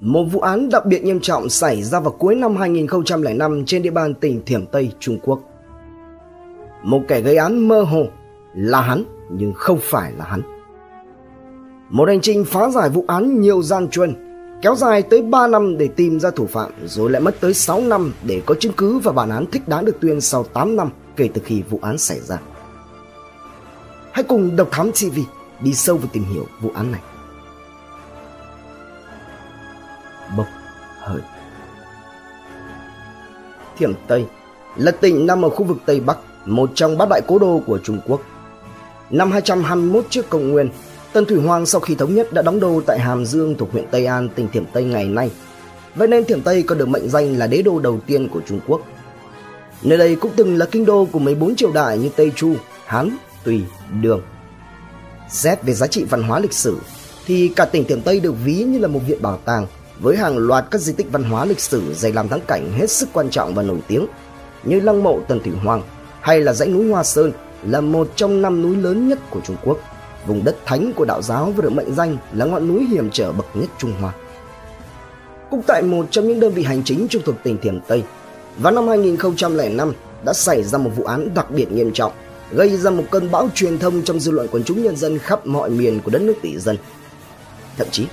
Một vụ án đặc biệt nghiêm trọng xảy ra vào cuối năm 2005 trên địa bàn tỉnh Thiểm Tây, Trung Quốc. Một kẻ gây án mơ hồ là hắn nhưng không phải là hắn. Một hành trình phá giải vụ án nhiều gian truân, kéo dài tới 3 năm để tìm ra thủ phạm rồi lại mất tới 6 năm để có chứng cứ và bản án thích đáng được tuyên sau 8 năm kể từ khi vụ án xảy ra. Hãy cùng Độc Thám TV đi sâu vào tìm hiểu vụ án này. Hơi Thiểm Tây là tỉnh nằm ở khu vực Tây Bắc, một trong bát đại cố đô của Trung Quốc. Năm 221 trước công nguyên, Tân Thủy Hoàng sau khi thống nhất đã đóng đô tại Hàm Dương thuộc huyện Tây An, tỉnh Thiểm Tây ngày nay. Vậy nên Thiểm Tây còn được mệnh danh là đế đô đầu tiên của Trung Quốc. Nơi đây cũng từng là kinh đô của 14 triều đại như Tây Chu, Hán, Tùy, Đường. Xét về giá trị văn hóa lịch sử thì cả tỉnh Thiểm Tây được ví như là một viện bảo tàng với hàng loạt các di tích văn hóa lịch sử dày làm thắng cảnh hết sức quan trọng và nổi tiếng như lăng mộ Tần Thủy Hoàng hay là dãy núi Hoa Sơn là một trong năm núi lớn nhất của Trung Quốc, vùng đất thánh của đạo giáo và được mệnh danh là ngọn núi hiểm trở bậc nhất Trung Hoa. Cũng tại một trong những đơn vị hành chính trực thuộc tỉnh Thiểm Tây, vào năm 2005 đã xảy ra một vụ án đặc biệt nghiêm trọng, gây ra một cơn bão truyền thông trong dư luận quần chúng nhân dân khắp mọi miền của đất nước tỷ dân. Thậm chí,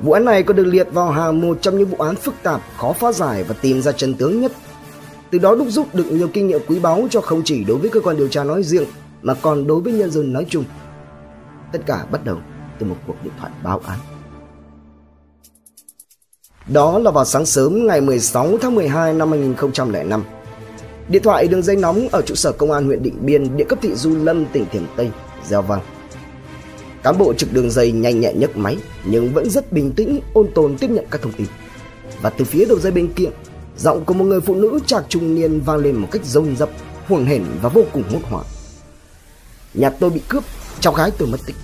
vụ án này còn được liệt vào hàng một trong những vụ án phức tạp, khó phá giải và tìm ra chân tướng nhất từ đó đúc rút được nhiều kinh nghiệm quý báu cho không chỉ đối với cơ quan điều tra nói riêng mà còn đối với nhân dân nói chung. Tất cả bắt đầu từ một cuộc điện thoại báo án. Đó là vào sáng sớm ngày 16 tháng 12 năm 2005. Điện thoại đường dây nóng ở trụ sở công an huyện Định Biên, địa cấp thị Du Lâm, tỉnh Thiểm Tây, gieo vang. Cán bộ trực đường dây nhanh nhẹn nhấc máy nhưng vẫn rất bình tĩnh, ôn tồn tiếp nhận các thông tin. Và từ phía đầu dây bên kia Giọng của một người phụ nữ trạc trung niên vang lên một cách rông rập, hồn hển và vô cùng hốt hoảng. Nhà tôi bị cướp, cháu gái tôi mất tích.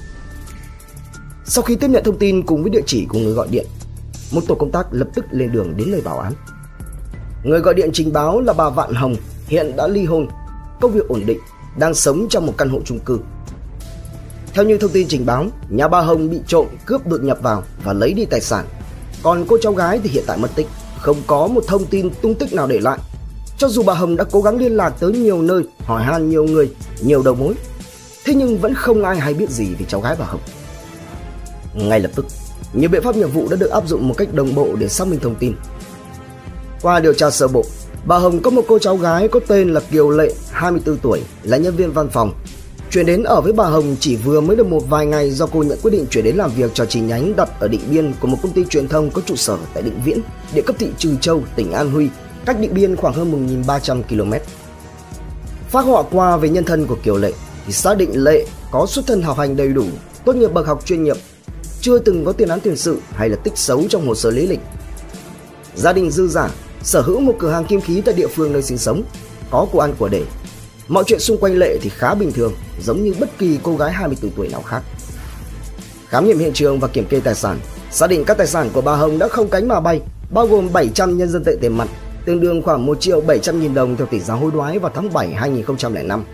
Sau khi tiếp nhận thông tin cùng với địa chỉ của người gọi điện, một tổ công tác lập tức lên đường đến nơi bảo án. Người gọi điện trình báo là bà Vạn Hồng hiện đã ly hôn, công việc ổn định, đang sống trong một căn hộ chung cư. Theo như thông tin trình báo, nhà bà Hồng bị trộm cướp đột nhập vào và lấy đi tài sản. Còn cô cháu gái thì hiện tại mất tích không có một thông tin tung tích nào để lại. Cho dù bà Hồng đã cố gắng liên lạc tới nhiều nơi, hỏi han nhiều người, nhiều đầu mối, thế nhưng vẫn không ai hay biết gì về cháu gái bà Hồng. Ngay lập tức, nhiều biện pháp nghiệp vụ đã được áp dụng một cách đồng bộ để xác minh thông tin. Qua điều tra sơ bộ, bà Hồng có một cô cháu gái có tên là Kiều Lệ, 24 tuổi, là nhân viên văn phòng. Chuyển đến ở với bà Hồng chỉ vừa mới được một vài ngày do cô nhận quyết định chuyển đến làm việc cho chi nhánh đặt ở Định Biên của một công ty truyền thông có trụ sở tại Định Viễn, địa cấp thị Trừ Châu, tỉnh An Huy, cách Định Biên khoảng hơn 1.300 km. Phát họa qua về nhân thân của Kiều Lệ thì xác định Lệ có xuất thân học hành đầy đủ, tốt nghiệp bậc học chuyên nghiệp, chưa từng có tiền án tiền sự hay là tích xấu trong hồ sơ lý lịch. Gia đình dư giả, sở hữu một cửa hàng kim khí tại địa phương nơi sinh sống, có của ăn của để. Mọi chuyện xung quanh Lệ thì khá bình thường, giống như bất kỳ cô gái 24 tuổi nào khác. Khám nghiệm hiện trường và kiểm kê tài sản, xác định các tài sản của bà Hồng đã không cánh mà bay, bao gồm 700 nhân dân tệ tiền mặt, tương đương khoảng 1 triệu 700 nghìn đồng theo tỷ giá hối đoái vào tháng 7 2005.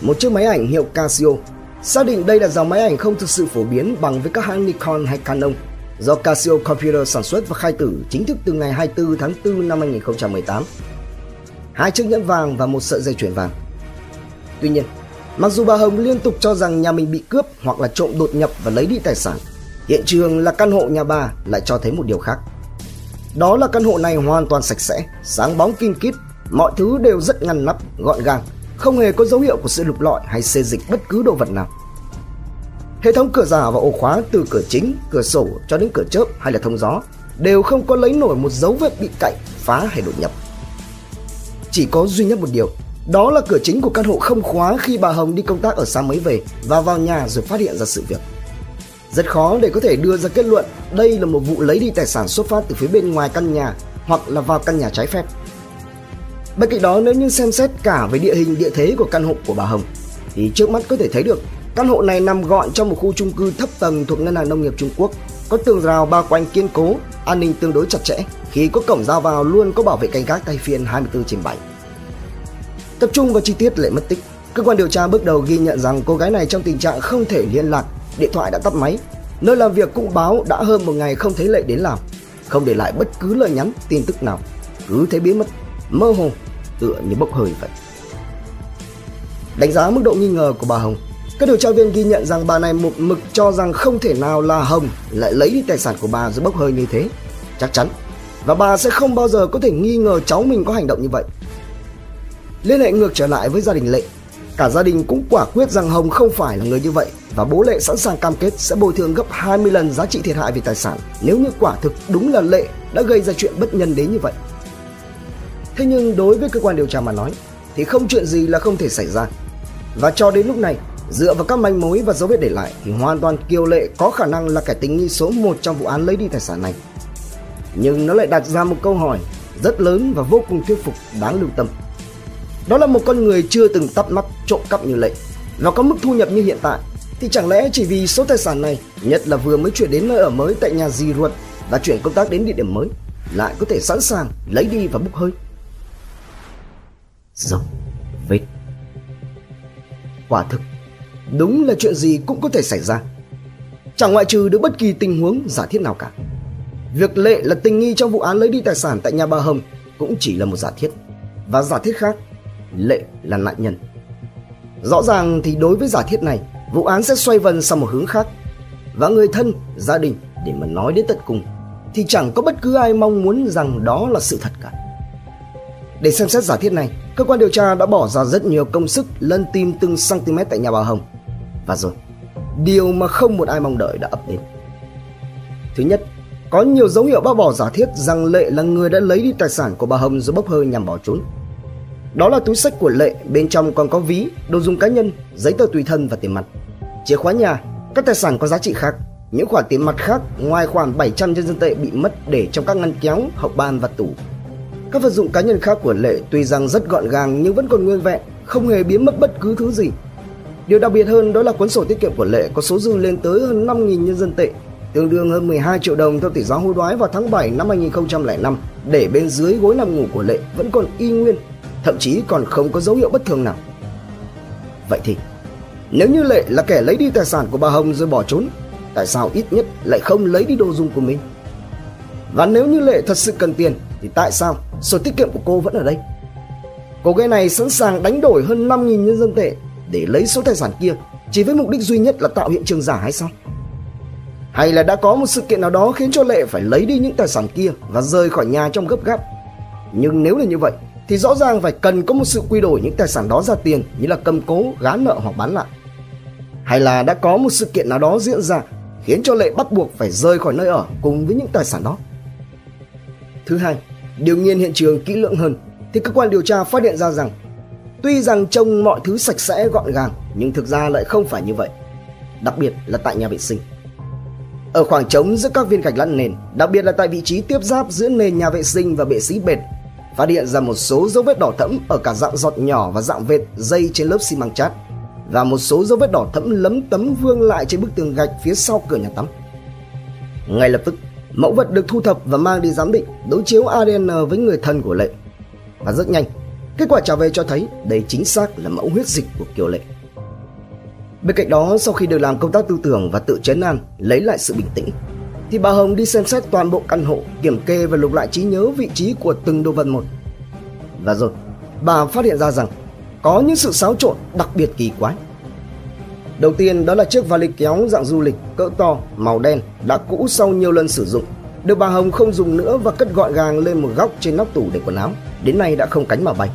Một chiếc máy ảnh hiệu Casio, xác định đây là dòng máy ảnh không thực sự phổ biến bằng với các hãng Nikon hay Canon, do Casio Computer sản xuất và khai tử chính thức từ ngày 24 tháng 4 năm 2018. Hai chiếc nhẫn vàng và một sợi dây chuyền vàng. Tuy nhiên, mặc dù bà Hồng liên tục cho rằng nhà mình bị cướp hoặc là trộm đột nhập và lấy đi tài sản, hiện trường là căn hộ nhà bà lại cho thấy một điều khác. Đó là căn hộ này hoàn toàn sạch sẽ, sáng bóng kim kít, mọi thứ đều rất ngăn nắp, gọn gàng, không hề có dấu hiệu của sự lục lọi hay xê dịch bất cứ đồ vật nào. Hệ thống cửa giả và ổ khóa từ cửa chính, cửa sổ cho đến cửa chớp hay là thông gió đều không có lấy nổi một dấu vết bị cậy, phá hay đột nhập. Chỉ có duy nhất một điều, đó là cửa chính của căn hộ không khóa khi bà Hồng đi công tác ở sáng mới về và vào nhà rồi phát hiện ra sự việc. Rất khó để có thể đưa ra kết luận đây là một vụ lấy đi tài sản xuất phát từ phía bên ngoài căn nhà hoặc là vào căn nhà trái phép. Bên cạnh đó nếu như xem xét cả về địa hình địa thế của căn hộ của bà Hồng thì trước mắt có thể thấy được căn hộ này nằm gọn trong một khu chung cư thấp tầng thuộc Ngân hàng Nông nghiệp Trung Quốc, có tường rào bao quanh kiên cố, an ninh tương đối chặt chẽ. Khi có cổng ra vào luôn có bảo vệ canh gác tay phiên 24 trên 7. Tập trung vào chi tiết lệ mất tích, cơ quan điều tra bước đầu ghi nhận rằng cô gái này trong tình trạng không thể liên lạc, điện thoại đã tắt máy. Nơi làm việc cũng báo đã hơn một ngày không thấy lệ đến làm. không để lại bất cứ lời nhắn, tin tức nào, cứ thế biến mất, mơ hồ, tựa như bốc hơi vậy. Đánh giá mức độ nghi ngờ của bà Hồng, các điều tra viên ghi nhận rằng bà này một mực cho rằng không thể nào là Hồng lại lấy đi tài sản của bà rồi bốc hơi như thế. Chắc chắn. Và bà sẽ không bao giờ có thể nghi ngờ cháu mình có hành động như vậy. Liên hệ ngược trở lại với gia đình Lệ, cả gia đình cũng quả quyết rằng Hồng không phải là người như vậy và bố Lệ sẵn sàng cam kết sẽ bồi thường gấp 20 lần giá trị thiệt hại về tài sản nếu như quả thực đúng là Lệ đã gây ra chuyện bất nhân đến như vậy. Thế nhưng đối với cơ quan điều tra mà nói thì không chuyện gì là không thể xảy ra. Và cho đến lúc này, dựa vào các manh mối và dấu vết để lại thì hoàn toàn Kiều Lệ có khả năng là kẻ tình nghi số 1 trong vụ án lấy đi tài sản này. Nhưng nó lại đặt ra một câu hỏi rất lớn và vô cùng thuyết phục đáng lưu tâm. Đó là một con người chưa từng tắt mắt trộm cắp như Lệ và có mức thu nhập như hiện tại thì chẳng lẽ chỉ vì số tài sản này, nhất là vừa mới chuyển đến nơi ở mới tại nhà dì ruột và chuyển công tác đến địa điểm mới, lại có thể sẵn sàng lấy đi và bốc hơi? Dấu vết Quả thực, đúng là chuyện gì cũng có thể xảy ra. Chẳng ngoại trừ được bất kỳ tình huống giả thiết nào cả. Việc Lệ là tình nghi trong vụ án lấy đi tài sản tại nhà bà Hồng cũng chỉ là một giả thiết. Và giả thiết khác, Lệ là nạn nhân. Rõ ràng thì đối với giả thiết này, vụ án sẽ xoay vần sang một hướng khác. Và người thân, gia đình để mà nói đến tận cùng thì chẳng có bất cứ ai mong muốn rằng đó là sự thật cả. Để xem xét giả thiết này, cơ quan điều tra đã bỏ ra rất nhiều công sức lân tìm từng cm tại nhà bà Hồng. Và rồi, điều mà không một ai mong đợi đã ập đến. Thứ nhất, có nhiều dấu hiệu bác bỏ giả thiết rằng Lệ là người đã lấy đi tài sản của bà Hồng rồi bốc hơi nhằm bỏ trốn. Đó là túi sách của Lệ, bên trong còn có ví, đồ dùng cá nhân, giấy tờ tùy thân và tiền mặt. Chìa khóa nhà, các tài sản có giá trị khác, những khoản tiền mặt khác ngoài khoản 700 nhân dân tệ bị mất để trong các ngăn kéo, hậu ban và tủ. Các vật dụng cá nhân khác của Lệ tuy rằng rất gọn gàng nhưng vẫn còn nguyên vẹn, không hề biến mất bất cứ thứ gì. Điều đặc biệt hơn đó là cuốn sổ tiết kiệm của Lệ có số dư lên tới hơn 5.000 nhân dân tệ, tương đương hơn 12 triệu đồng theo tỷ giá hối đoái vào tháng 7 năm 2005, để bên dưới gối nằm ngủ của Lệ vẫn còn y nguyên, thậm chí còn không có dấu hiệu bất thường nào. Vậy thì, nếu như Lệ là kẻ lấy đi tài sản của bà Hồng rồi bỏ trốn, tại sao ít nhất lại không lấy đi đồ dùng của mình? Và nếu như Lệ thật sự cần tiền thì tại sao sổ tiết kiệm của cô vẫn ở đây? Cô gái này sẵn sàng đánh đổi hơn 5.000 nhân dân tệ để lấy số tài sản kia chỉ với mục đích duy nhất là tạo hiện trường giả hay sao? Hay là đã có một sự kiện nào đó khiến cho Lệ phải lấy đi những tài sản kia và rời khỏi nhà trong gấp gáp? Nhưng nếu là như vậy thì rõ ràng phải cần có một sự quy đổi những tài sản đó ra tiền như là cầm cố, gán nợ hoặc bán lại. Hay là đã có một sự kiện nào đó diễn ra khiến cho Lệ bắt buộc phải rời khỏi nơi ở cùng với những tài sản đó. Thứ hai, điều nghiên hiện trường kỹ lưỡng hơn thì cơ quan điều tra phát hiện ra rằng tuy rằng trông mọi thứ sạch sẽ gọn gàng nhưng thực ra lại không phải như vậy. Đặc biệt là tại nhà vệ sinh. Ở khoảng trống giữa các viên gạch lăn nền, đặc biệt là tại vị trí tiếp giáp giữa nền nhà vệ sinh và bệ sĩ bệt, phát hiện ra một số dấu vết đỏ thẫm ở cả dạng giọt nhỏ và dạng vệt dây trên lớp xi măng chát và một số dấu vết đỏ thẫm lấm tấm vương lại trên bức tường gạch phía sau cửa nhà tắm. Ngay lập tức, mẫu vật được thu thập và mang đi giám định, đối chiếu ADN với người thân của Lệ. Và rất nhanh, kết quả trả về cho thấy đây chính xác là mẫu huyết dịch của Kiều Lệ. Bên cạnh đó, sau khi được làm công tác tư tưởng và tự chấn an, lấy lại sự bình tĩnh, thì bà Hồng đi xem xét toàn bộ căn hộ, kiểm kê và lục lại trí nhớ vị trí của từng đồ vật một. Và rồi, bà phát hiện ra rằng có những sự xáo trộn đặc biệt kỳ quái. Đầu tiên đó là chiếc vali kéo dạng du lịch cỡ to, màu đen, đã cũ sau nhiều lần sử dụng. Được bà Hồng không dùng nữa và cất gọn gàng lên một góc trên nóc tủ để quần áo. Đến nay đã không cánh mà bay.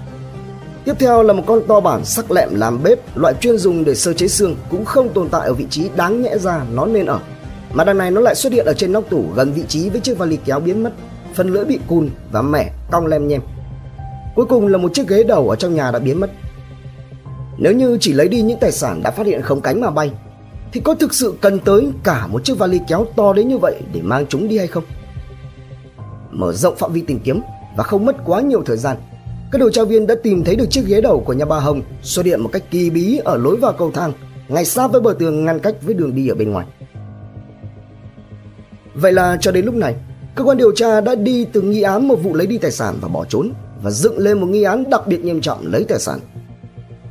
Tiếp theo là một con to bản sắc lẹm làm bếp, loại chuyên dùng để sơ chế xương cũng không tồn tại ở vị trí đáng nhẽ ra nó nên ở. Mà đằng này nó lại xuất hiện ở trên nóc tủ gần vị trí với chiếc vali kéo biến mất, phần lưỡi bị cùn và mẻ, cong lem nhem. Cuối cùng là một chiếc ghế đầu ở trong nhà đã biến mất. Nếu như chỉ lấy đi những tài sản đã phát hiện không cánh mà bay Thì có thực sự cần tới cả một chiếc vali kéo to đến như vậy để mang chúng đi hay không? Mở rộng phạm vi tìm kiếm và không mất quá nhiều thời gian Các điều tra viên đã tìm thấy được chiếc ghế đầu của nhà bà Hồng xuất hiện một cách kỳ bí ở lối vào cầu thang ngay sát với bờ tường ngăn cách với đường đi ở bên ngoài Vậy là cho đến lúc này Cơ quan điều tra đã đi từ nghi án một vụ lấy đi tài sản và bỏ trốn và dựng lên một nghi án đặc biệt nghiêm trọng lấy tài sản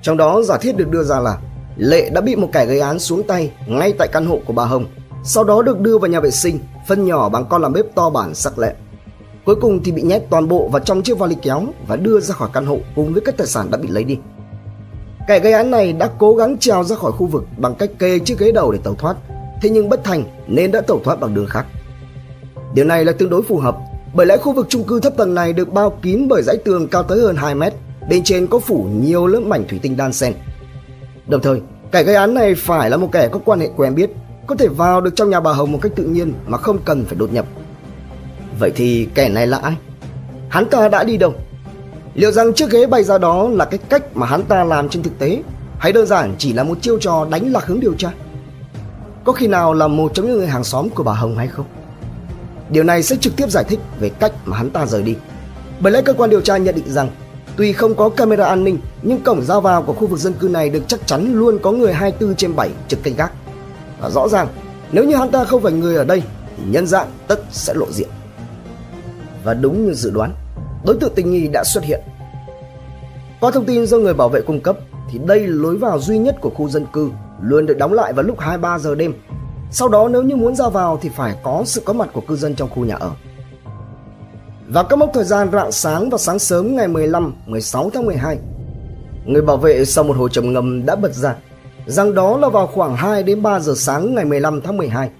trong đó giả thiết được đưa ra là Lệ đã bị một kẻ gây án xuống tay ngay tại căn hộ của bà Hồng, sau đó được đưa vào nhà vệ sinh, phân nhỏ bằng con làm bếp to bản sắc lệ Cuối cùng thì bị nhét toàn bộ vào trong chiếc vali kéo và đưa ra khỏi căn hộ cùng với các tài sản đã bị lấy đi. Kẻ gây án này đã cố gắng trèo ra khỏi khu vực bằng cách kê chiếc ghế đầu để tẩu thoát, thế nhưng bất thành nên đã tẩu thoát bằng đường khác. Điều này là tương đối phù hợp bởi lẽ khu vực chung cư thấp tầng này được bao kín bởi dãy tường cao tới hơn 2 mét, bên trên có phủ nhiều lớp mảnh thủy tinh đan xen. Đồng thời, kẻ gây án này phải là một kẻ có quan hệ quen biết, có thể vào được trong nhà bà Hồng một cách tự nhiên mà không cần phải đột nhập. Vậy thì kẻ này là ai? Hắn ta đã đi đâu? Liệu rằng chiếc ghế bay ra đó là cái cách mà hắn ta làm trên thực tế hay đơn giản chỉ là một chiêu trò đánh lạc hướng điều tra? Có khi nào là một trong những người hàng xóm của bà Hồng hay không? Điều này sẽ trực tiếp giải thích về cách mà hắn ta rời đi. Bởi lẽ cơ quan điều tra nhận định rằng tuy không có camera an ninh nhưng cổng ra vào của khu vực dân cư này được chắc chắn luôn có người 24 trên 7 trực canh gác. Và rõ ràng nếu như hắn ta không phải người ở đây thì nhân dạng tất sẽ lộ diện. Và đúng như dự đoán, đối tượng tình nghi đã xuất hiện. Qua thông tin do người bảo vệ cung cấp thì đây là lối vào duy nhất của khu dân cư luôn được đóng lại vào lúc 23 giờ đêm sau đó nếu như muốn ra vào thì phải có sự có mặt của cư dân trong khu nhà ở. Vào các mốc thời gian rạng sáng và sáng sớm ngày 15, 16 tháng 12, người bảo vệ sau một hồi trầm ngâm đã bật ra rằng đó là vào khoảng 2 đến 3 giờ sáng ngày 15 tháng 12.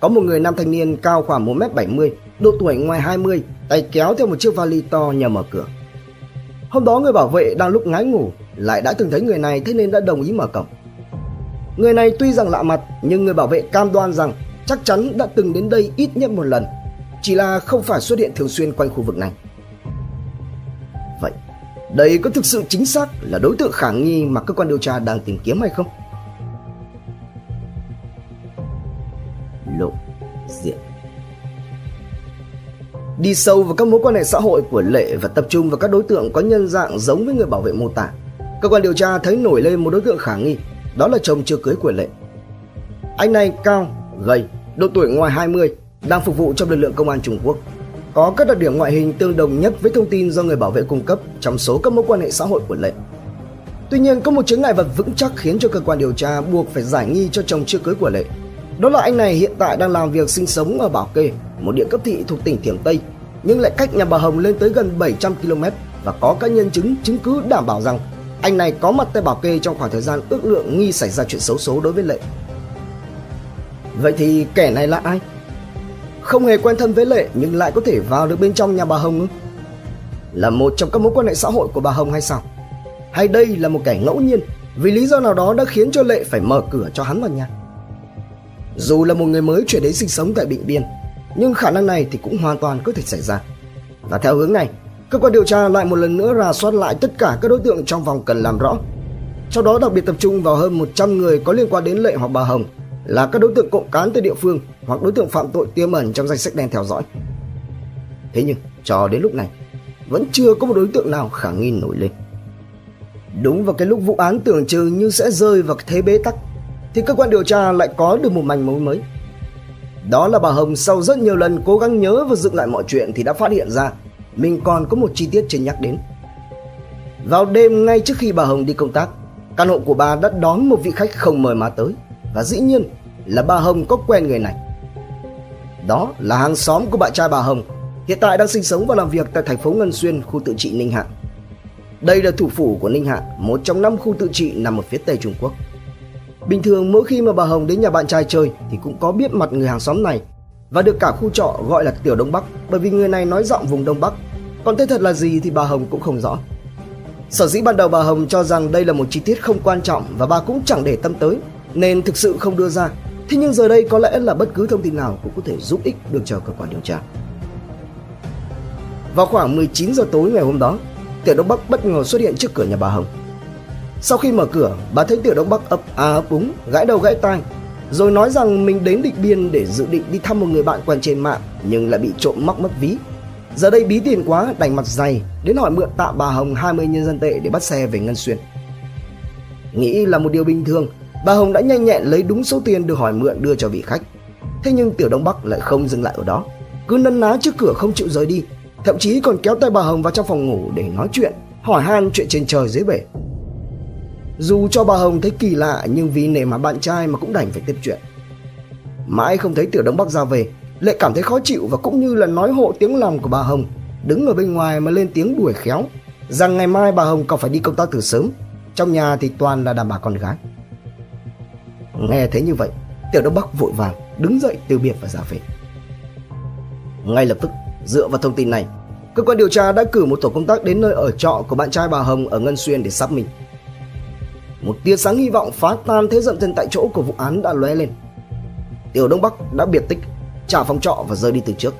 Có một người nam thanh niên cao khoảng 1m70, độ tuổi ngoài 20, tay kéo theo một chiếc vali to nhờ mở cửa. Hôm đó người bảo vệ đang lúc ngái ngủ lại đã từng thấy người này thế nên đã đồng ý mở cổng. Người này tuy rằng lạ mặt nhưng người bảo vệ cam đoan rằng chắc chắn đã từng đến đây ít nhất một lần, chỉ là không phải xuất hiện thường xuyên quanh khu vực này. Vậy, đây có thực sự chính xác là đối tượng khả nghi mà cơ quan điều tra đang tìm kiếm hay không? Lộ diện Đi sâu vào các mối quan hệ xã hội của Lệ và tập trung vào các đối tượng có nhân dạng giống với người bảo vệ mô tả, cơ quan điều tra thấy nổi lên một đối tượng khả nghi đó là chồng chưa cưới của Lệ. Anh này cao, gầy, độ tuổi ngoài 20, đang phục vụ trong lực lượng công an Trung Quốc. Có các đặc điểm ngoại hình tương đồng nhất với thông tin do người bảo vệ cung cấp trong số các mối quan hệ xã hội của Lệ. Tuy nhiên có một chứng ngại vật vững chắc khiến cho cơ quan điều tra buộc phải giải nghi cho chồng chưa cưới của Lệ. Đó là anh này hiện tại đang làm việc sinh sống ở Bảo Kê, một địa cấp thị thuộc tỉnh Thiểm Tây, nhưng lại cách nhà bà Hồng lên tới gần 700 km và có các nhân chứng chứng cứ đảm bảo rằng anh này có mặt tại Bảo Kê trong khoảng thời gian ước lượng nghi xảy ra chuyện xấu số đối với Lệ. Vậy thì kẻ này là ai? Không hề quen thân với Lệ nhưng lại có thể vào được bên trong nhà bà Hồng ư? Là một trong các mối quan hệ xã hội của bà Hồng hay sao? Hay đây là một kẻ ngẫu nhiên vì lý do nào đó đã khiến cho Lệ phải mở cửa cho hắn vào nhà? Dù là một người mới chuyển đến sinh sống tại Định Biên, nhưng khả năng này thì cũng hoàn toàn có thể xảy ra. Và theo hướng này, Cơ quan điều tra lại một lần nữa rà soát lại tất cả các đối tượng trong vòng cần làm rõ. Trong đó đặc biệt tập trung vào hơn 100 người có liên quan đến Lệ hoặc bà Hồng, là các đối tượng cộng cán từ địa phương hoặc đối tượng phạm tội tiềm ẩn trong danh sách đen theo dõi. Thế nhưng, cho đến lúc này, vẫn chưa có một đối tượng nào khả nghi nổi lên. Đúng vào cái lúc vụ án tưởng chừng như sẽ rơi vào thế bế tắc, thì cơ quan điều tra lại có được một manh mối mới. Đó là bà Hồng sau rất nhiều lần cố gắng nhớ và dựng lại mọi chuyện thì đã phát hiện ra mình còn có một chi tiết chưa nhắc đến. Vào đêm ngay trước khi bà Hồng đi công tác, căn hộ của bà đã đón một vị khách không mời mà tới và dĩ nhiên là bà Hồng có quen người này. Đó là hàng xóm của bạn trai bà Hồng, hiện tại đang sinh sống và làm việc tại thành phố Ngân Xuyên, khu tự trị Ninh Hạ. Đây là thủ phủ của Ninh Hạ, một trong năm khu tự trị nằm ở phía tây Trung Quốc. Bình thường mỗi khi mà bà Hồng đến nhà bạn trai chơi thì cũng có biết mặt người hàng xóm này và được cả khu trọ gọi là Tiểu Đông Bắc bởi vì người này nói giọng vùng Đông Bắc. Còn tên thật là gì thì bà Hồng cũng không rõ. Sở dĩ ban đầu bà Hồng cho rằng đây là một chi tiết không quan trọng và bà cũng chẳng để tâm tới nên thực sự không đưa ra. Thế nhưng giờ đây có lẽ là bất cứ thông tin nào cũng có thể giúp ích được cho cơ quan điều tra. Vào khoảng 19 giờ tối ngày hôm đó, Tiểu Đông Bắc bất ngờ xuất hiện trước cửa nhà bà Hồng. Sau khi mở cửa, bà thấy Tiểu Đông Bắc ấp à ấp úng, gãi đầu gãi tai rồi nói rằng mình đến Định Biên để dự định đi thăm một người bạn quen trên mạng nhưng lại bị trộm móc mất ví. Giờ đây bí tiền quá, đành mặt dày đến hỏi mượn tạm bà Hồng 20 nhân dân tệ để bắt xe về Ngân Xuyên. Nghĩ là một điều bình thường, bà Hồng đã nhanh nhẹn lấy đúng số tiền được hỏi mượn đưa cho vị khách. Thế nhưng Tiểu Đông Bắc lại không dừng lại ở đó, cứ nấn ná trước cửa không chịu rời đi, thậm chí còn kéo tay bà Hồng vào trong phòng ngủ để nói chuyện, hỏi han chuyện trên trời dưới bể. Dù cho bà Hồng thấy kỳ lạ nhưng vì nể mà bạn trai mà cũng đành phải tiếp chuyện. Mãi không thấy Tiểu Đông Bắc ra về, Lệ cảm thấy khó chịu và cũng như là nói hộ tiếng lòng của bà Hồng, đứng ở bên ngoài mà lên tiếng đuổi khéo, rằng ngày mai bà Hồng còn phải đi công tác từ sớm, trong nhà thì toàn là đàn bà con gái. Nghe thấy như vậy, Tiểu Đông Bắc vội vàng đứng dậy từ biệt và ra về. Ngay lập tức, dựa vào thông tin này, cơ quan điều tra đã cử một tổ công tác đến nơi ở trọ của bạn trai bà Hồng ở Ngân Xuyên để xác minh. Một tia sáng hy vọng phá tan thế dậm chân tại chỗ của vụ án đã lóe lên. Tiểu Đông Bắc đã biệt tích, trả phòng trọ và rời đi từ trước.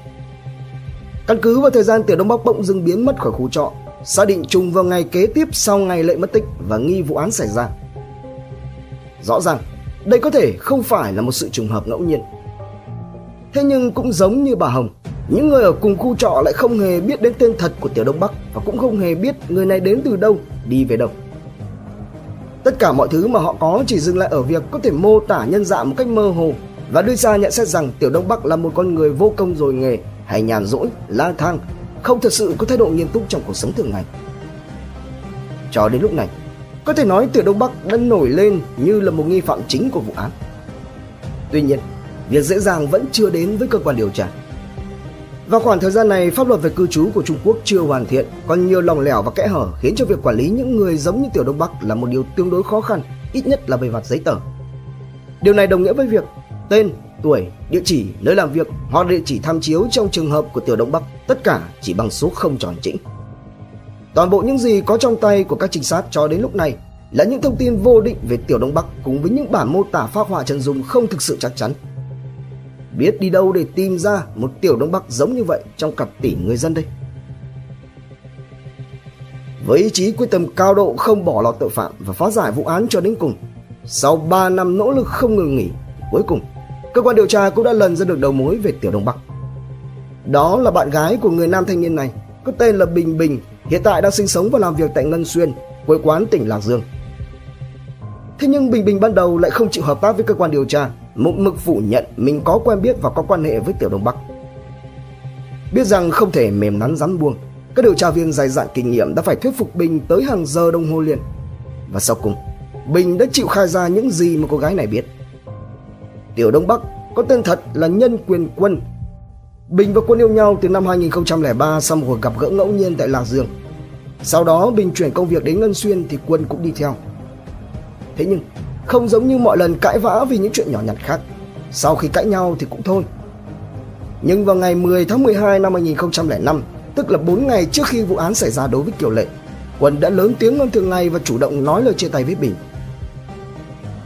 Căn cứ vào thời gian Tiểu Đông Bắc bỗng dưng biến mất khỏi khu trọ, xác định trùng vào ngày kế tiếp sau ngày lệ mất tích và nghi vụ án xảy ra. Rõ ràng, đây có thể không phải là một sự trùng hợp ngẫu nhiên. Thế nhưng cũng giống như bà Hồng, những người ở cùng khu trọ lại không hề biết đến tên thật của Tiểu Đông Bắc và cũng không hề biết người này đến từ đâu, đi về đâu. Tất cả mọi thứ mà họ có chỉ dừng lại ở việc có thể mô tả nhân dạng một cách mơ hồ và đưa ra nhận xét rằng Tiểu Đông Bắc là một con người vô công rồi nghề hay nhàn rỗi, lang thang, không thật sự có thái độ nghiêm túc trong cuộc sống thường ngày. Cho đến lúc này, có thể nói Tiểu Đông Bắc đã nổi lên như là một nghi phạm chính của vụ án. Tuy nhiên, việc dễ dàng vẫn chưa đến với cơ quan điều tra. Vào khoảng thời gian này, pháp luật về cư trú của Trung Quốc chưa hoàn thiện, còn nhiều lòng lẻo và kẽ hở khiến cho việc quản lý những người giống như Tiểu Đông Bắc là một điều tương đối khó khăn, ít nhất là về mặt giấy tờ. Điều này đồng nghĩa với việc tên, tuổi, địa chỉ, nơi làm việc hoặc địa chỉ tham chiếu trong trường hợp của Tiểu Đông Bắc tất cả chỉ bằng số không tròn chỉnh. Toàn bộ những gì có trong tay của các trinh sát cho đến lúc này là những thông tin vô định về Tiểu Đông Bắc cùng với những bản mô tả phác họa chân dung không thực sự chắc chắn. Biết đi đâu để tìm ra một Tiểu Đông Bắc giống như vậy trong cặp tỷ người dân đây? Với ý chí quyết tâm cao độ không bỏ lọt tội phạm và phá giải vụ án cho đến cùng, sau 3 năm nỗ lực không ngừng nghỉ, cuối cùng cơ quan điều tra cũng đã lần ra được đầu mối về Tiểu Đông Bắc. Đó là bạn gái của người nam thanh niên này, có tên là Bình Bình, hiện tại đang sinh sống và làm việc tại Ngân Xuyên, quê quán tỉnh Lạc Dương. Thế nhưng Bình Bình ban đầu lại không chịu hợp tác với cơ quan điều tra, một mực phủ nhận mình có quen biết và có quan hệ với Tiểu Đông Bắc. Biết rằng không thể mềm nắn rắn buông, các điều tra viên dày dạn kinh nghiệm đã phải thuyết phục Bình tới hàng giờ đồng hồ liền. Và sau cùng, Bình đã chịu khai ra những gì mà cô gái này biết. Tiểu Đông Bắc có tên thật là Nhân Quyền Quân. Bình và Quân yêu nhau từ năm 2003 sau một cuộc gặp gỡ ngẫu nhiên tại Lạc Dương. Sau đó Bình chuyển công việc đến Ngân Xuyên thì Quân cũng đi theo. Thế nhưng không giống như mọi lần cãi vã vì những chuyện nhỏ nhặt khác. Sau khi cãi nhau thì cũng thôi. Nhưng vào ngày 10 tháng 12 năm 2005, tức là 4 ngày trước khi vụ án xảy ra đối với Kiều Lệ, Quân đã lớn tiếng hơn thường ngày và chủ động nói lời chia tay với Bình.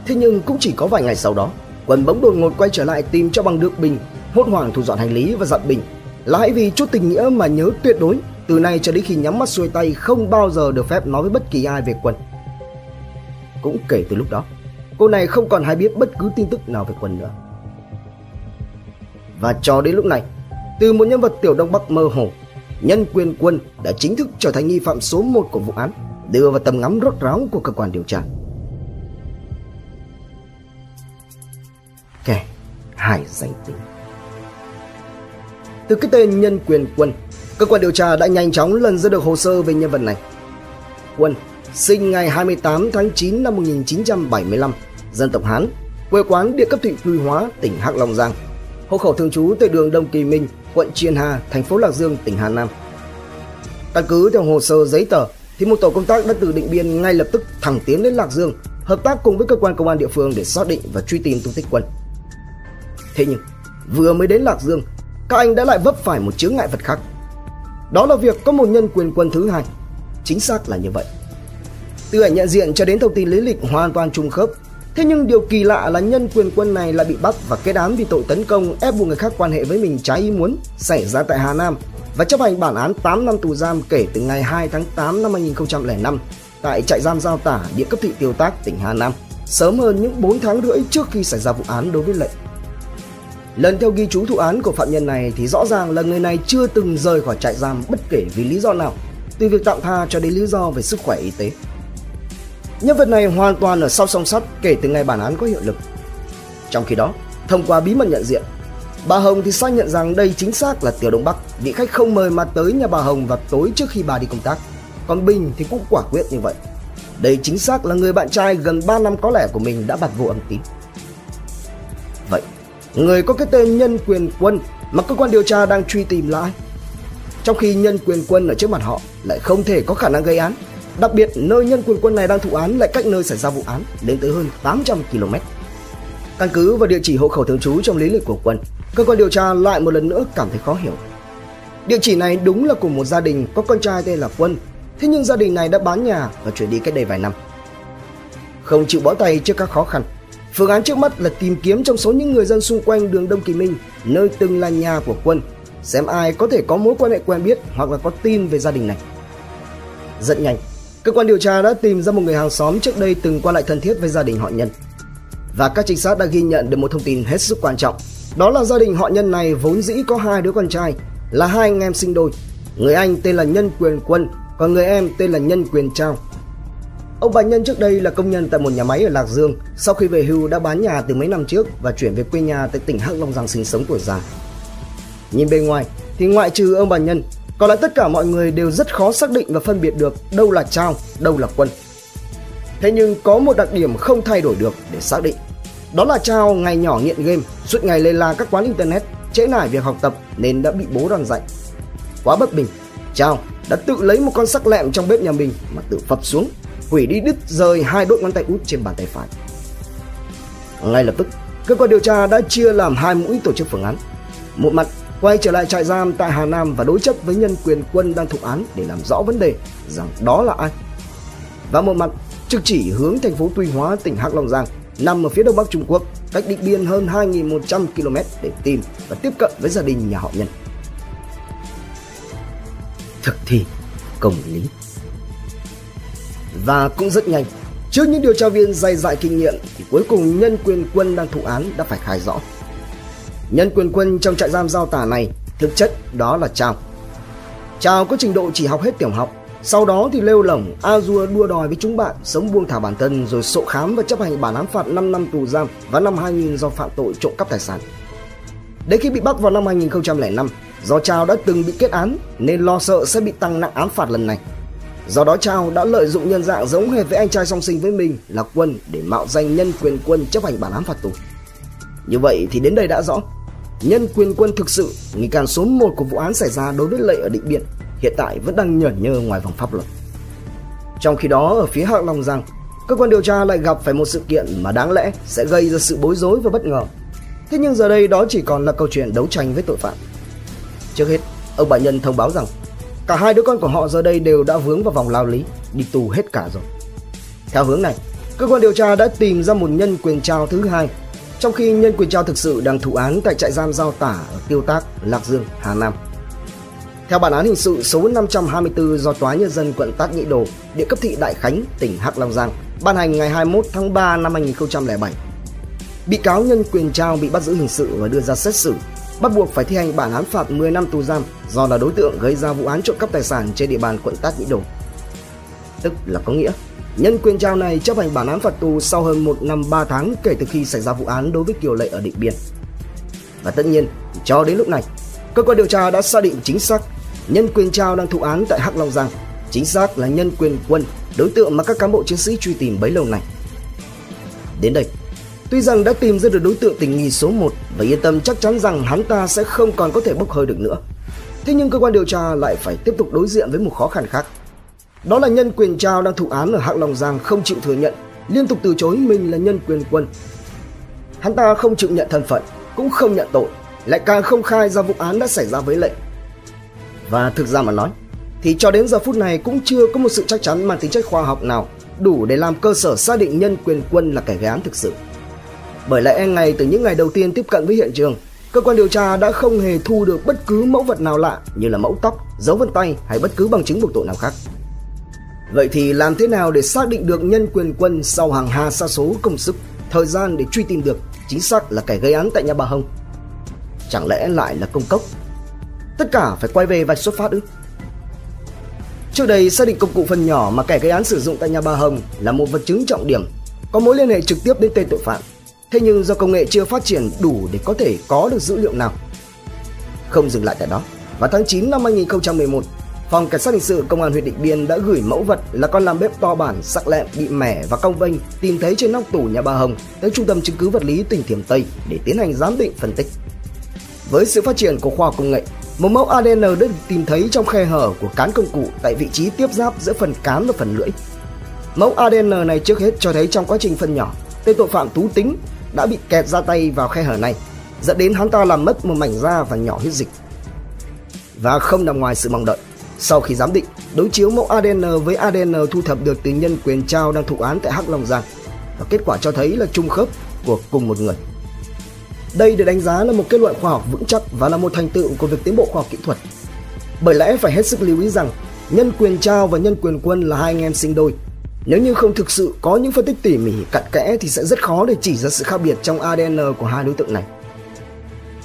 Thế nhưng cũng chỉ có vài ngày sau đó, Quân bỗng đột ngột quay trở lại tìm cho bằng được Bình, hốt hoảng thu dọn hành lý và dặn Bình là hãy vì chút tình nghĩa mà nhớ tuyệt đối từ nay cho đến khi nhắm mắt xuôi tay không bao giờ được phép nói với bất kỳ ai về Quân. Cũng kể từ lúc đó, cô này không còn hay biết bất cứ tin tức nào về Quân nữa. Và cho đến lúc này, từ một nhân vật tiểu đông bắc mơ hồ, nhân quyền quân đã chính thức trở thành nghi phạm số 1 của vụ án, đưa vào tầm ngắm rốt ráo của cơ quan điều tra. Kẻ hải danh tính Từ cái tên nhân quyền quân, cơ quan điều tra đã nhanh chóng lần ra được hồ sơ về nhân vật này. Quân sinh ngày 28 tháng 9 năm 1975, dân tộc Hán, quê quán địa cấp thị Quy Hóa, tỉnh Hắc Long Giang. Hộ khẩu thường trú tại đường Đông Kỳ Minh, quận Chiên Hà, thành phố Lạc Dương, tỉnh Hà Nam. Căn cứ theo hồ sơ giấy tờ thì một tổ công tác đã từ Định Biên ngay lập tức thẳng tiến đến Lạc Dương, hợp tác cùng với cơ quan công an địa phương để xác định và truy tìm tung tích quân. Thế nhưng, vừa mới đến Lạc Dương, các anh đã lại vấp phải một chướng ngại vật khác. Đó là việc có một nhân quyền quân thứ hai. Chính xác là như vậy. Từ ảnh nhận diện cho đến thông tin lý lịch hoàn toàn trùng khớp. Thế nhưng điều kỳ lạ là nhân quyền quân này lại bị bắt và kết án vì tội tấn công ép buộc người khác quan hệ với mình trái ý muốn xảy ra tại Hà Nam và chấp hành bản án 8 năm tù giam kể từ ngày 2 tháng 8 năm 2005 tại trại giam Giao Tả, địa cấp thị Tiêu Tác, tỉnh Hà Nam, sớm hơn những 4 tháng rưỡi trước khi xảy ra vụ án đối với lệnh. Lần theo ghi chú thụ án của phạm nhân này thì rõ ràng là người này chưa từng rời khỏi trại giam bất kể vì lý do nào, từ việc tạm tha cho đến lý do về sức khỏe y tế. Nhân vật này hoàn toàn ở sau song sắt kể từ ngày bản án có hiệu lực. Trong khi đó, thông qua bí mật nhận diện, bà Hồng thì xác nhận rằng đây chính xác là Tiểu Đông Bắc, vị khách không mời mà tới nhà bà Hồng vào tối trước khi bà đi công tác. Còn Bình thì cũng quả quyết như vậy. Đây chính xác là người bạn trai gần 3 năm có lẽ của mình đã bạc vô âm tín. Vậy, người có cái tên nhân quyền quân mà cơ quan điều tra đang truy tìm là ai? Trong khi nhân quyền quân ở trước mặt họ lại không thể có khả năng gây án, đặc biệt nơi nhân quyền quân này đang thụ án lại cách nơi xảy ra vụ án đến tới hơn 800 km. Căn cứ vào địa chỉ hộ khẩu thường trú trong lý lịch của quân, cơ quan điều tra lại một lần nữa cảm thấy khó hiểu. Địa chỉ này đúng là của một gia đình có con trai tên là Quân, thế nhưng gia đình này đã bán nhà và chuyển đi cách đây vài năm. Không chịu bó tay trước các khó khăn, phương án trước mắt là tìm kiếm trong số những người dân xung quanh đường Đông Kỳ Minh, nơi từng là nhà của Quân, xem ai có thể có mối quan hệ quen biết hoặc là có tin về gia đình này. Rất nhanh, cơ quan điều tra đã tìm ra một người hàng xóm trước đây từng qua lại thân thiết với gia đình họ Nhân. Và các trinh sát đã ghi nhận được một thông tin hết sức quan trọng, đó là gia đình họ Nhân này vốn dĩ có hai đứa con trai, là hai anh em sinh đôi. Người anh tên là Nhân Quyền Quân, còn người em tên là Nhân Quyền Trao. Ông bà Nhân trước đây là công nhân tại một nhà máy ở Lạc Dương, sau khi về hưu đã bán nhà từ mấy năm trước và chuyển về quê nhà tại tỉnh Hắc Long Giang sinh sống tuổi già. Nhìn bên ngoài thì ngoại trừ ông bà Nhân, còn lại tất cả mọi người đều rất khó xác định và phân biệt được đâu là Trao, đâu là Quân. Thế nhưng có một đặc điểm không thay đổi được để xác định. Đó là Trao ngày nhỏ nghiện game, suốt ngày lê la các quán internet, trễ nải việc học tập nên đã bị bố đòn dạy. Quá bất bình, Trao đã tự lấy một con sắc lẹm trong bếp nhà mình mà tự phập xuống, hủy đi đứt rời hai đốt ngón tay út trên bàn tay phải. Ngay lập tức, cơ quan điều tra đã chia làm hai mũi tổ chức phương án. Một mặt quay trở lại trại giam tại Hà Nam và đối chất với nhân quyền quân đang thụ án để làm rõ vấn đề rằng đó là ai. Và một mặt trực chỉ hướng thành phố Tuy Hóa, tỉnh Hắc Long Giang nằm ở phía đông bắc Trung Quốc, cách định biên hơn 2.100 km để tìm và tiếp cận với gia đình nhà họ Nhân. Thực thi công lý Và cũng rất nhanh, trước những điều tra viên dày dại kinh nghiệm thì cuối cùng nhân quyền quân đang thụ án đã phải khai rõ. Nhân quyền quân trong trại giam giao tả này thực chất đó là Chào. Chào có trình độ chỉ học hết tiểu học sau đó thì lêu lỏng, a dua đua đòi với chúng bạn, sống buông thả bản thân rồi sộ khám và chấp hành bản án phạt 5 năm tù giam và năm 2000 do phạm tội trộm cắp tài sản. Đến khi bị bắt vào năm 2005, do Trao đã từng bị kết án nên lo sợ sẽ bị tăng nặng án phạt lần này. Do đó Trao đã lợi dụng nhân dạng giống hệt với anh trai song sinh với mình là Quân để mạo danh nhân quyền quân chấp hành bản án phạt tù. Như vậy thì đến đây đã rõ, nhân quyền quân thực sự nghi can số 1 của vụ án xảy ra đối với Lệ ở Định Biên hiện tại vẫn đang nhởn nhơ ngoài vòng pháp luật. Trong khi đó ở phía hạ Long Giang, cơ quan điều tra lại gặp phải một sự kiện mà đáng lẽ sẽ gây ra sự bối rối và bất ngờ. Thế nhưng giờ đây đó chỉ còn là câu chuyện đấu tranh với tội phạm. Trước hết, ông bà Nhân thông báo rằng cả hai đứa con của họ giờ đây đều đã vướng vào vòng lao lý, đi tù hết cả rồi. Theo hướng này, cơ quan điều tra đã tìm ra một nhân quyền trao thứ hai, trong khi nhân quyền trao thực sự đang thụ án tại trại giam Giao Tả ở Tiêu Tác, Lạc Dương, Hà Nam. Theo bản án hình sự số 524 do Tòa Nhân dân quận Tát Nhĩ Đồ, địa cấp thị Đại Khánh, tỉnh Hắc Long Giang, ban hành ngày 21 tháng 3 năm 2007. Bị cáo nhân quyền trao bị bắt giữ hình sự và đưa ra xét xử, bắt buộc phải thi hành bản án phạt 10 năm tù giam do là đối tượng gây ra vụ án trộm cắp tài sản trên địa bàn quận Tát Nhĩ Đồ. Tức là có nghĩa, nhân quyền trao này chấp hành bản án phạt tù sau hơn 1 năm 3 tháng kể từ khi xảy ra vụ án đối với Kiều Lệ ở Định Biên. Và tất nhiên, cho đến lúc này, cơ quan điều tra đã xác định chính xác nhân quyền trao đang thụ án tại Hắc Long Giang, chính xác là nhân quyền quân, đối tượng mà các cán bộ chiến sĩ truy tìm bấy lâu nay. Đến đây, tuy rằng đã tìm ra được đối tượng tình nghi số 1 và yên tâm chắc chắn rằng hắn ta sẽ không còn có thể bốc hơi được nữa. Thế nhưng cơ quan điều tra lại phải tiếp tục đối diện với một khó khăn khác. Đó là nhân quyền trao đang thụ án ở hạng Long Giang không chịu thừa nhận, liên tục từ chối mình là nhân quyền quân. Hắn ta không chịu nhận thân phận, cũng không nhận tội, lại càng không khai ra vụ án đã xảy ra với lệnh và thực ra mà nói, thì cho đến giờ phút này cũng chưa có một sự chắc chắn mang tính chất khoa học nào đủ để làm cơ sở xác định nhân quyền quân là kẻ gây án thực sự. Bởi lẽ ngay từ những ngày đầu tiên tiếp cận với hiện trường, cơ quan điều tra đã không hề thu được bất cứ mẫu vật nào lạ như là mẫu tóc, dấu vân tay hay bất cứ bằng chứng buộc tội nào khác. Vậy thì làm thế nào để xác định được nhân quyền quân sau hàng hà sa số công sức, thời gian để truy tìm được chính xác là kẻ gây án tại nhà bà Hồng? Chẳng lẽ lại là công cốc Tất cả phải quay về vạch xuất phát ư? Trước đây xác định công cụ phần nhỏ mà kẻ gây án sử dụng tại nhà bà Hồng là một vật chứng trọng điểm, có mối liên hệ trực tiếp đến tên tội phạm. Thế nhưng do công nghệ chưa phát triển đủ để có thể có được dữ liệu nào. Không dừng lại tại đó, vào tháng 9 năm 2011, Phòng Cảnh sát Hình sự Công an huyện Định Biên đã gửi mẫu vật là con làm bếp to bản sắc lẹm bị mẻ và cong vênh tìm thấy trên nóc tủ nhà bà Hồng tới Trung tâm chứng cứ vật lý tỉnh Thiểm Tây để tiến hành giám định phân tích. Với sự phát triển của khoa học công nghệ, một mẫu ADN đã được tìm thấy trong khe hở của cán công cụ tại vị trí tiếp giáp giữa phần cán và phần lưỡi. Mẫu ADN này trước hết cho thấy trong quá trình phân nhỏ, tên tội phạm tú tính đã bị kẹt ra tay vào khe hở này, dẫn đến hắn ta làm mất một mảnh da và nhỏ huyết dịch. Và không nằm ngoài sự mong đợi, sau khi giám định, đối chiếu mẫu ADN với ADN thu thập được từ nhân quyền trao đang thụ án tại Hắc Long Giang, và kết quả cho thấy là trùng khớp của cùng một người. Đây được đánh giá là một kết luận khoa học vững chắc và là một thành tựu của việc tiến bộ khoa học kỹ thuật. Bởi lẽ phải hết sức lưu ý rằng nhân quyền trao và nhân quyền quân là hai anh em sinh đôi. Nếu như không thực sự có những phân tích tỉ mỉ cặn kẽ thì sẽ rất khó để chỉ ra sự khác biệt trong ADN của hai đối tượng này.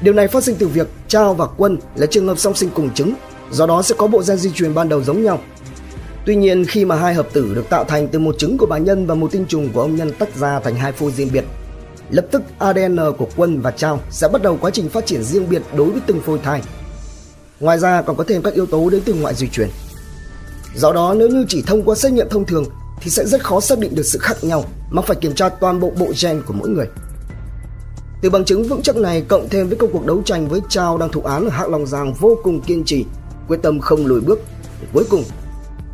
Điều này phát sinh từ việc Trao và Quân là trường hợp song sinh cùng chứng, do đó sẽ có bộ gen di truyền ban đầu giống nhau. Tuy nhiên khi mà hai hợp tử được tạo thành từ một trứng của bà Nhân và một tinh trùng của ông Nhân tách ra thành hai phôi riêng biệt, lập tức ADN của Quân và Trao sẽ bắt đầu quá trình phát triển riêng biệt đối với từng phôi thai. Ngoài ra còn có thêm các yếu tố đến từ ngoại di truyền. Do đó nếu như chỉ thông qua xét nghiệm thông thường thì sẽ rất khó xác định được sự khác nhau mà phải kiểm tra toàn bộ bộ gen của mỗi người. Từ bằng chứng vững chắc này cộng thêm với công cuộc đấu tranh với Trao đang thụ án ở hạng Long Giang vô cùng kiên trì, quyết tâm không lùi bước. Cuối cùng,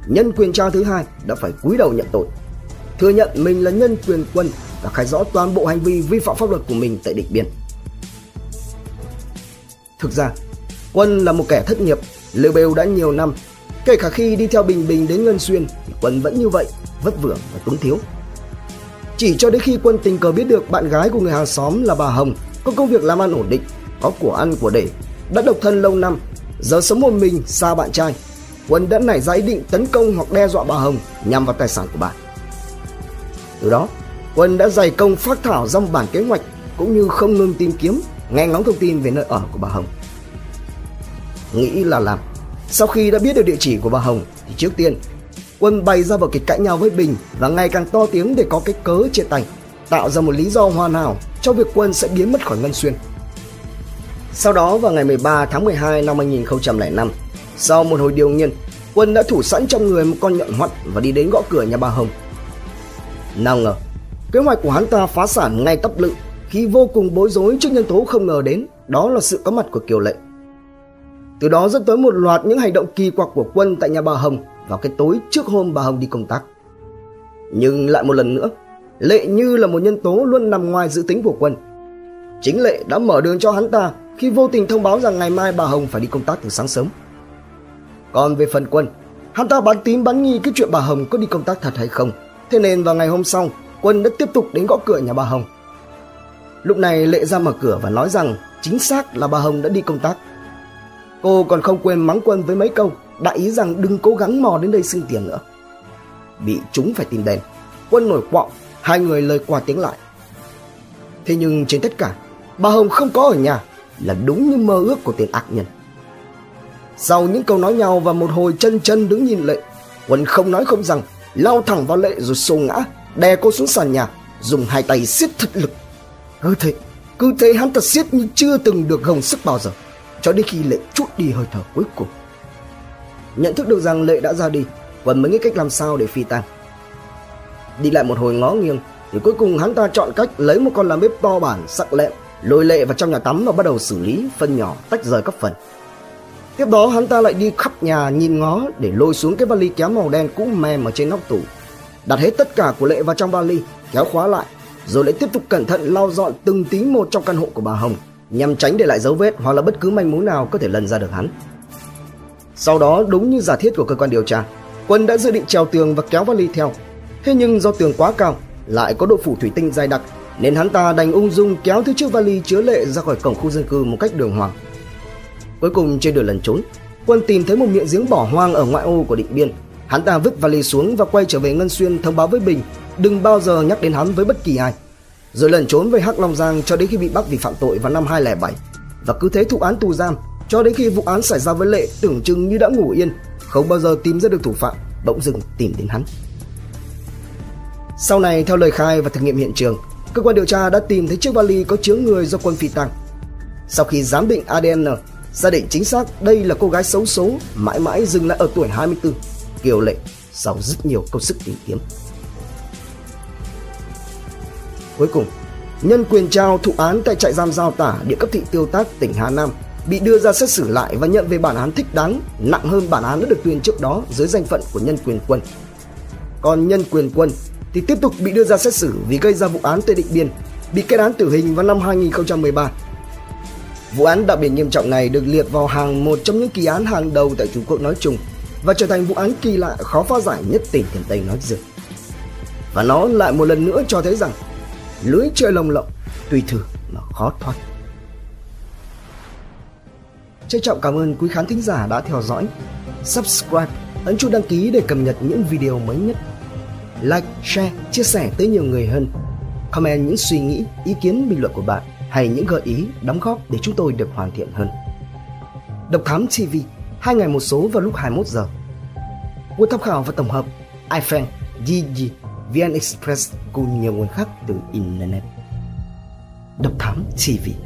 nhân quyền Trao thứ hai đã phải cúi đầu nhận tội, thừa nhận mình là nhân quyền quân và khai rõ toàn bộ hành vi vi phạm pháp luật của mình tại Định Biên. Thực ra, Quân là một kẻ thất nghiệp, lêu bêu đã nhiều năm. Kể cả khi đi theo Bình Bình đến Ngân Xuyên, Quân vẫn như vậy, vất vưởng và túng thiếu. Chỉ cho đến khi Quân tình cờ biết được bạn gái của người hàng xóm là bà Hồng có công việc làm ăn ổn định, có của ăn của để, đã độc thân lâu năm, giờ sống một mình xa bạn trai. Quân đã nảy ra ý định tấn công hoặc đe dọa bà Hồng nhằm vào tài sản của bà. Từ đó, Quân đã dày công phát thảo ra một bản kế hoạch cũng như không ngừng tìm kiếm, nghe ngóng thông tin về nơi ở của bà Hồng. Nghĩ là làm. Sau khi đã biết được địa chỉ của bà Hồng thì trước tiên Quân bày ra vào kịch cãi nhau với Bình và ngày càng to tiếng để có cái cớ chia tay, tạo ra một lý do hoàn hảo cho việc Quân sẽ biến mất khỏi Ngân Xuyên. Sau đó vào ngày 13 tháng 12 năm 2005, sau một hồi điều nghiên, Quân đã thủ sẵn trong người một con nhọn hoắt và đi đến gõ cửa nhà bà Hồng. Nào ngờ, kế hoạch của hắn ta phá sản ngay tấp lự khi vô cùng bối rối trước nhân tố không ngờ đến, đó là sự có mặt của Kiều Lệ. Từ đó dẫn tới một loạt những hành động kỳ quặc của Quân tại nhà bà Hồng vào cái tối trước hôm bà Hồng đi công tác. Nhưng lại một lần nữa, Lệ như là một nhân tố luôn nằm ngoài dự tính của Quân. Chính Lệ đã mở đường cho hắn ta khi vô tình thông báo rằng ngày mai bà Hồng phải đi công tác từ sáng sớm. Còn về phần Quân, hắn ta bán tím bán nghi cái chuyện bà Hồng có đi công tác thật hay không. Thế nên vào ngày hôm sau, Quân đã tiếp tục đến gõ cửa nhà bà Hồng. Lúc này Lệ ra mở cửa và nói rằng chính xác là bà Hồng đã đi công tác. Cô còn không quên mắng Quân với mấy câu đại ý rằng đừng cố gắng mò đến đây xin tiền nữa. Bị chúng phải tìm đèn, quân nổi quọng, hai người lời qua tiếng lại. Thế nhưng trên tất cả, bà Hồng không có ở nhà là đúng như mơ ước của tên ác nhân. Sau những câu nói nhau và một hồi chân chân đứng nhìn lệ, quân không nói không rằng, lao thẳng vào lệ rồi xô ngã, đè cô xuống sàn nhà, dùng hai tay siết thật lực. Cứ thế, cứ thế hắn thật siết như chưa từng được gồng sức bao giờ, cho đến khi lệ chút đi hơi thở cuối cùng. Nhận thức được rằng Lệ đã ra đi Quân mới nghĩ cách làm sao để phi tang Đi lại một hồi ngó nghiêng Thì cuối cùng hắn ta chọn cách lấy một con làm bếp to bản sắc lẹm Lôi Lệ vào trong nhà tắm và bắt đầu xử lý Phân nhỏ tách rời các phần. Tiếp đó hắn ta lại đi khắp nhà nhìn ngó Để lôi xuống cái vali kéo màu đen cũ mềm ở trên nóc tủ. Đặt hết tất cả của Lệ vào trong vali Kéo khóa lại Rồi lại tiếp tục cẩn thận lau dọn từng tí một trong căn hộ của bà Hồng Nhằm tránh để lại dấu vết hoặc là bất cứ manh mối nào có thể lần ra được hắn. Sau đó đúng như giả thiết của cơ quan điều tra, Quân đã dự định trèo tường và kéo vali theo. Thế nhưng do tường quá cao, lại có độ phủ thủy tinh dày đặc, nên hắn ta đành ung dung kéo thứ chiếc vali chứa lệ ra khỏi cổng khu dân cư một cách đường hoàng. Cuối cùng trên đường lần trốn, Quân tìm thấy một miệng giếng bỏ hoang ở ngoại ô của Định Biên. Hắn ta vứt vali xuống và quay trở về Ngân Xuyên thông báo với Bình đừng bao giờ nhắc đến hắn với bất kỳ ai. Rồi lần trốn về Hắc Long Giang cho đến khi bị bắt vì phạm tội vào năm 2007 và cứ thế thụ án tù giam cho đến khi vụ án xảy ra với Lệ tưởng chừng như đã ngủ yên, không bao giờ tìm ra được thủ phạm, bỗng dưng tìm đến hắn. Sau này theo lời khai và thực nghiệm hiện trường, cơ quan điều tra đã tìm thấy chiếc vali có chứa người do quân phi tăng. Sau khi giám định ADN, xác định chính xác đây là cô gái xấu số mãi mãi dừng lại ở tuổi 24, Kiều Lệ, sau rất nhiều công sức tìm kiếm. Cuối cùng, Nhân quyền trao thụ án tại trại giam Giao Tả, địa cấp thị Tiêu Tác, tỉnh Hà Nam bị đưa ra xét xử lại và nhận về bản án thích đáng, nặng hơn bản án đã được tuyên trước đó dưới danh phận của nhân quyền quân. Còn nhân quyền quân thì tiếp tục bị đưa ra xét xử vì gây ra vụ án tại Định Biên, bị kết án tử hình vào năm 2013. Vụ án đặc biệt nghiêm trọng này được liệt vào hàng một trong những kỳ án hàng đầu tại Trung Quốc nói chung và trở thành vụ án kỳ lạ khó phá giải nhất tỉnh Thiểm Tây nói riêng. Và nó lại một lần nữa cho thấy rằng lưới chơi lồng lộng tùy thử mà khó thoát. Trân trọng cảm ơn quý khán thính giả đã theo dõi. Subscribe, ấn chuông đăng ký để cập nhật những video mới nhất. Like, share, chia sẻ tới nhiều người hơn. Comment những suy nghĩ, ý kiến bình luận của bạn hay những gợi ý, đóng góp để chúng tôi được hoàn thiện hơn. Độc Thám TV, hai ngày một số vào lúc 21 giờ. Nguồn tham khảo và tổng hợp iFan, Gigi, VN Express cùng nhiều nguồn khác từ Internet. Độc Thám TV